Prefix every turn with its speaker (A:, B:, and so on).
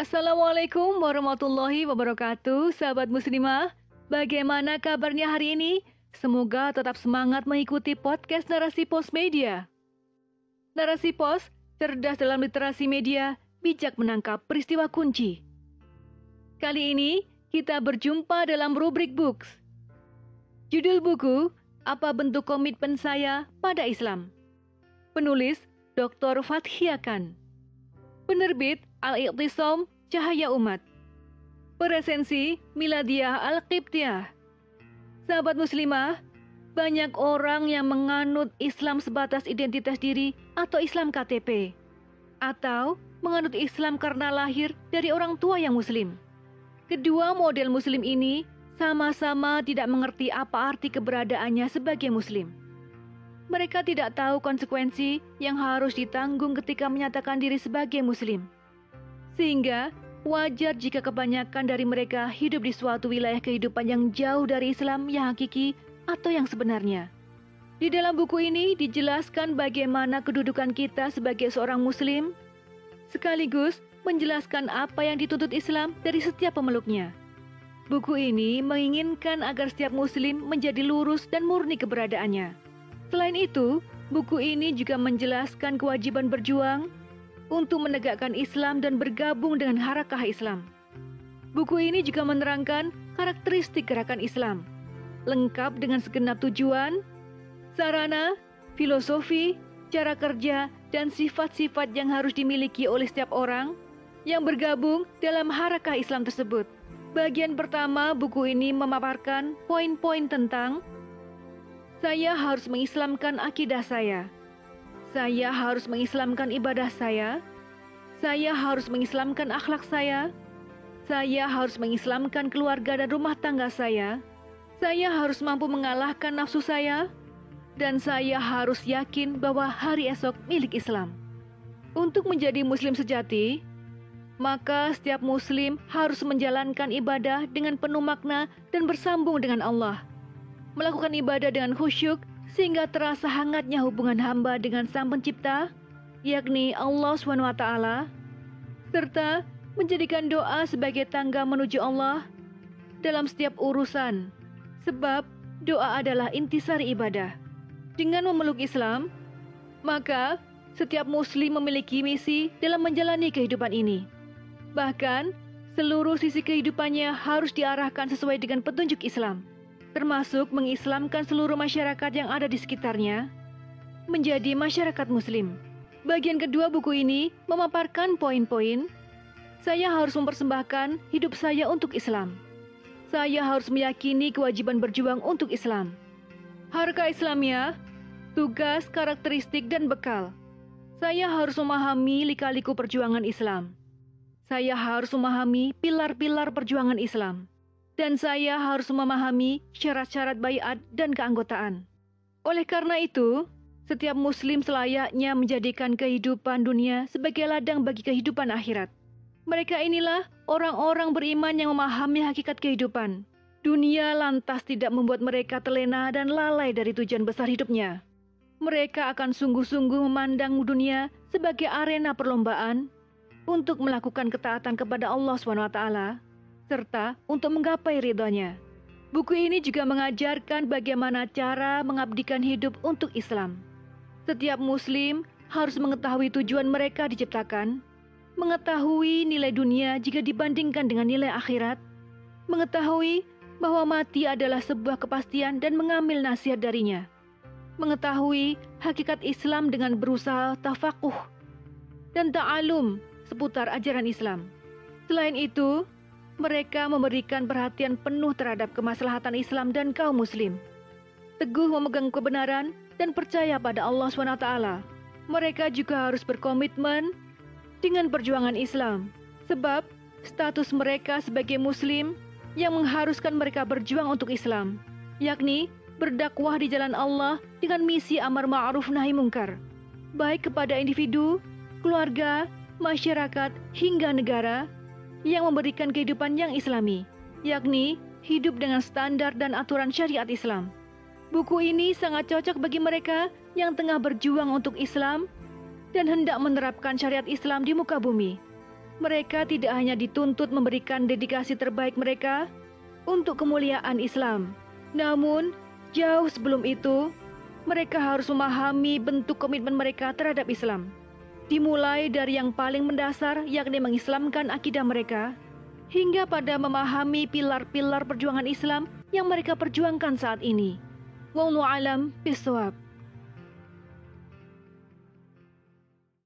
A: Assalamualaikum warahmatullahi wabarakatuh, sahabat muslimah. Bagaimana kabarnya hari ini? Semoga tetap semangat mengikuti podcast Narasi Pos Media. Narasi Pos, cerdas dalam literasi media, bijak menangkap peristiwa kunci. Kali ini, kita berjumpa dalam rubrik Books. Judul buku, Apa Bentuk Komitmen Saya pada Islam? Penulis, Dr. Fathiakan. Penerbit, Al-Iqtisam Cahaya Umat Presensi Miladiah Al-Qibtiyah Sahabat muslimah, banyak orang yang menganut Islam sebatas identitas diri atau Islam KTP atau menganut Islam karena lahir dari orang tua yang muslim. Kedua model muslim ini sama-sama tidak mengerti apa arti keberadaannya sebagai muslim. Mereka tidak tahu konsekuensi yang harus ditanggung ketika menyatakan diri sebagai muslim. Sehingga wajar jika kebanyakan dari mereka hidup di suatu wilayah kehidupan yang jauh dari Islam yang hakiki atau yang sebenarnya. Di dalam buku ini dijelaskan bagaimana kedudukan kita sebagai seorang muslim, sekaligus menjelaskan apa yang dituntut Islam dari setiap pemeluknya. Buku ini menginginkan agar setiap muslim menjadi lurus dan murni keberadaannya. Selain itu, buku ini juga menjelaskan kewajiban berjuang, untuk menegakkan Islam dan bergabung dengan harakah Islam. Buku ini juga menerangkan karakteristik gerakan Islam, lengkap dengan segenap tujuan, sarana, filosofi, cara kerja, dan sifat-sifat yang harus dimiliki oleh setiap orang yang bergabung dalam harakah Islam tersebut. Bagian pertama buku ini memaparkan poin-poin tentang saya harus mengislamkan akidah saya, saya harus mengislamkan ibadah saya. Saya harus mengislamkan akhlak saya. Saya harus mengislamkan keluarga dan rumah tangga saya. Saya harus mampu mengalahkan nafsu saya. Dan saya harus yakin bahwa hari esok milik Islam. Untuk menjadi muslim sejati, maka setiap muslim harus menjalankan ibadah dengan penuh makna dan bersambung dengan Allah. Melakukan ibadah dengan khusyuk sehingga terasa hangatnya hubungan hamba dengan Sang Pencipta, yakni Allah SWT, serta menjadikan doa sebagai tangga menuju Allah dalam setiap urusan, sebab doa adalah intisari ibadah. Dengan memeluk Islam, maka setiap muslim memiliki misi dalam menjalani kehidupan ini. Bahkan, seluruh sisi kehidupannya harus diarahkan sesuai dengan petunjuk Islam termasuk mengislamkan seluruh masyarakat yang ada di sekitarnya, menjadi masyarakat Muslim. Bagian kedua buku ini memaparkan poin-poin. Saya harus mempersembahkan hidup saya untuk Islam. Saya harus meyakini kewajiban berjuang untuk Islam. Harga Islamnya, tugas, karakteristik, dan bekal. Saya harus memahami lika-liku perjuangan Islam. Saya harus memahami pilar-pilar perjuangan Islam dan saya harus memahami syarat-syarat bayat dan keanggotaan. Oleh karena itu, setiap muslim selayaknya menjadikan kehidupan dunia sebagai ladang bagi kehidupan akhirat. Mereka inilah orang-orang beriman yang memahami hakikat kehidupan. Dunia lantas tidak membuat mereka terlena dan lalai dari tujuan besar hidupnya. Mereka akan sungguh-sungguh memandang dunia sebagai arena perlombaan untuk melakukan ketaatan kepada Allah SWT serta untuk menggapai ridhonya. Buku ini juga mengajarkan bagaimana cara mengabdikan hidup untuk Islam. Setiap muslim harus mengetahui tujuan mereka diciptakan, mengetahui nilai dunia jika dibandingkan dengan nilai akhirat, mengetahui bahwa mati adalah sebuah kepastian dan mengambil nasihat darinya, mengetahui hakikat Islam dengan berusaha tafakuh dan ta'alum seputar ajaran Islam. Selain itu, mereka memberikan perhatian penuh terhadap kemaslahatan Islam dan kaum muslim. Teguh memegang kebenaran dan percaya pada Allah SWT. Mereka juga harus berkomitmen dengan perjuangan Islam, sebab status mereka sebagai muslim yang mengharuskan mereka berjuang untuk Islam, yakni berdakwah di jalan Allah dengan misi amar ma'ruf nahi mungkar, baik kepada individu, keluarga, masyarakat, hingga negara, yang memberikan kehidupan yang islami, yakni hidup dengan standar dan aturan syariat Islam. Buku ini sangat cocok bagi mereka yang tengah berjuang untuk Islam dan hendak menerapkan syariat Islam di muka bumi. mereka tidak hanya dituntut memberikan dedikasi terbaik mereka untuk kemuliaan Islam, namun jauh sebelum itu, mereka harus memahami bentuk komitmen mereka terhadap Islam. Dimulai dari yang paling mendasar, yakni mengislamkan akidah mereka, hingga pada memahami pilar-pilar perjuangan Islam yang mereka perjuangkan saat ini. Wallahu alam bisawab.